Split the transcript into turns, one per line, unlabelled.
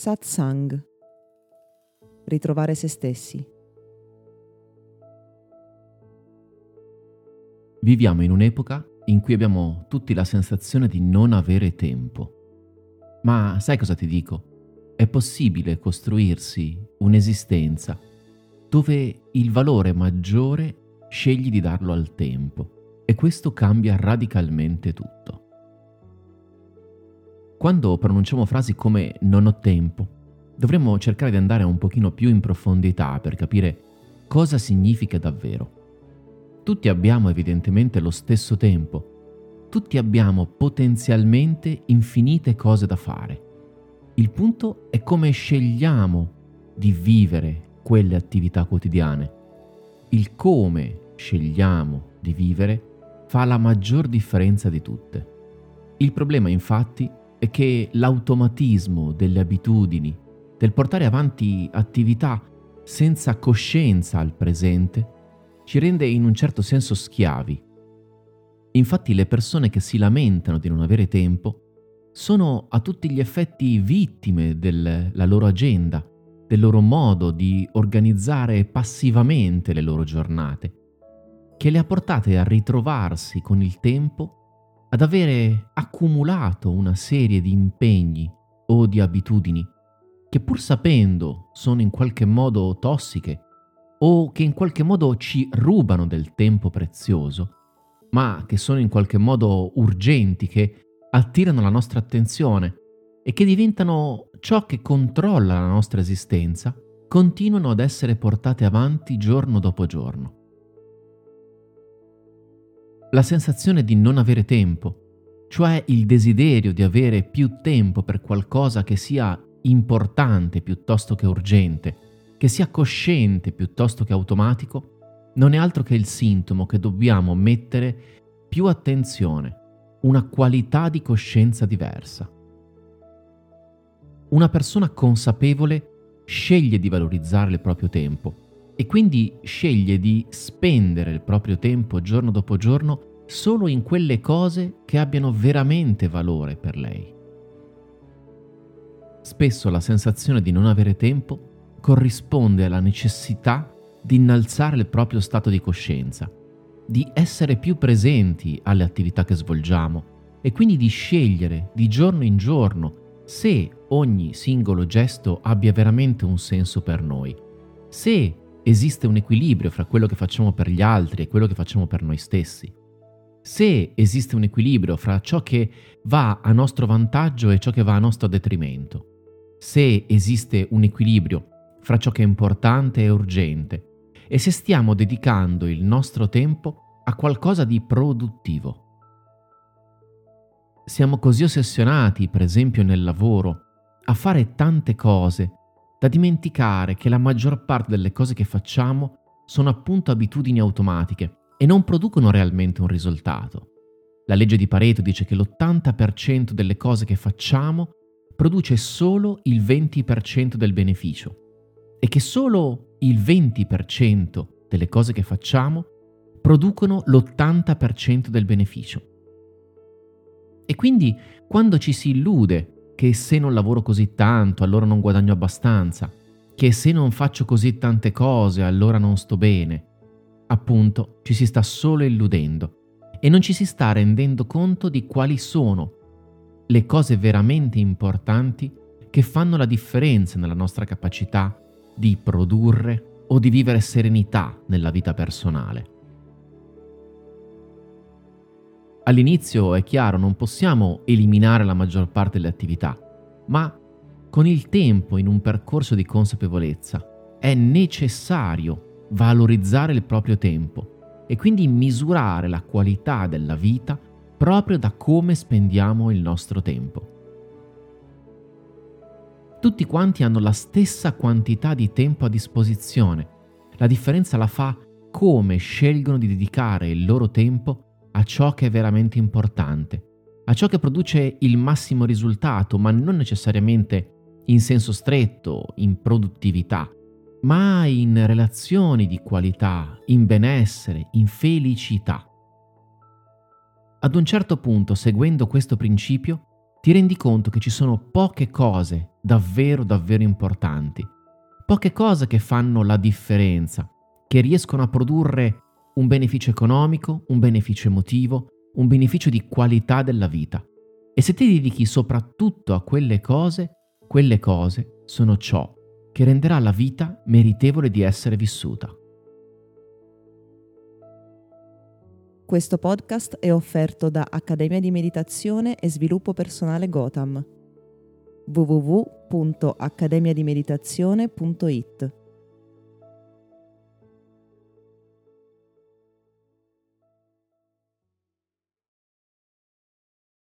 Satsang. Ritrovare se stessi.
Viviamo in un'epoca in cui abbiamo tutti la sensazione di non avere tempo. Ma sai cosa ti dico? È possibile costruirsi un'esistenza dove il valore maggiore scegli di darlo al tempo e questo cambia radicalmente tutto. Quando pronunciamo frasi come non ho tempo, dovremmo cercare di andare un pochino più in profondità per capire cosa significa davvero. Tutti abbiamo evidentemente lo stesso tempo, tutti abbiamo potenzialmente infinite cose da fare. Il punto è come scegliamo di vivere quelle attività quotidiane. Il come scegliamo di vivere fa la maggior differenza di tutte. Il problema infatti è che l'automatismo delle abitudini, del portare avanti attività senza coscienza al presente, ci rende in un certo senso schiavi. Infatti le persone che si lamentano di non avere tempo sono a tutti gli effetti vittime della loro agenda, del loro modo di organizzare passivamente le loro giornate, che le ha portate a ritrovarsi con il tempo ad avere accumulato una serie di impegni o di abitudini che pur sapendo sono in qualche modo tossiche o che in qualche modo ci rubano del tempo prezioso, ma che sono in qualche modo urgenti, che attirano la nostra attenzione e che diventano ciò che controlla la nostra esistenza, continuano ad essere portate avanti giorno dopo giorno la sensazione di non avere tempo, cioè il desiderio di avere più tempo per qualcosa che sia importante piuttosto che urgente, che sia cosciente piuttosto che automatico, non è altro che il sintomo che dobbiamo mettere più attenzione, una qualità di coscienza diversa. Una persona consapevole sceglie di valorizzare il proprio tempo e quindi sceglie di spendere il proprio tempo giorno dopo giorno solo in quelle cose che abbiano veramente valore per lei. Spesso la sensazione di non avere tempo corrisponde alla necessità di innalzare il proprio stato di coscienza, di essere più presenti alle attività che svolgiamo e quindi di scegliere di giorno in giorno se ogni singolo gesto abbia veramente un senso per noi, se esiste un equilibrio fra quello che facciamo per gli altri e quello che facciamo per noi stessi. Se esiste un equilibrio fra ciò che va a nostro vantaggio e ciò che va a nostro detrimento. Se esiste un equilibrio fra ciò che è importante e urgente. E se stiamo dedicando il nostro tempo a qualcosa di produttivo. Siamo così ossessionati, per esempio nel lavoro, a fare tante cose da dimenticare che la maggior parte delle cose che facciamo sono appunto abitudini automatiche e non producono realmente un risultato. La legge di Pareto dice che l'80% delle cose che facciamo produce solo il 20% del beneficio e che solo il 20% delle cose che facciamo producono l'80% del beneficio. E quindi quando ci si illude che se non lavoro così tanto allora non guadagno abbastanza, che se non faccio così tante cose allora non sto bene. Appunto, ci si sta solo illudendo e non ci si sta rendendo conto di quali sono le cose veramente importanti che fanno la differenza nella nostra capacità di produrre o di vivere serenità nella vita personale. All'inizio è chiaro, non possiamo eliminare la maggior parte delle attività, ma con il tempo in un percorso di consapevolezza è necessario valorizzare il proprio tempo e quindi misurare la qualità della vita proprio da come spendiamo il nostro tempo. Tutti quanti hanno la stessa quantità di tempo a disposizione, la differenza la fa come scelgono di dedicare il loro tempo a ciò che è veramente importante, a ciò che produce il massimo risultato, ma non necessariamente in senso stretto, in produttività, ma in relazioni di qualità, in benessere, in felicità. Ad un certo punto, seguendo questo principio, ti rendi conto che ci sono poche cose davvero davvero importanti, poche cose che fanno la differenza, che riescono a produrre un beneficio economico, un beneficio emotivo, un beneficio di qualità della vita. E se ti dedichi soprattutto a quelle cose, quelle cose sono ciò che renderà la vita meritevole di essere vissuta.
Questo podcast è offerto da Accademia di Meditazione e Sviluppo Personale Gotham www.accademiadimeditazione.it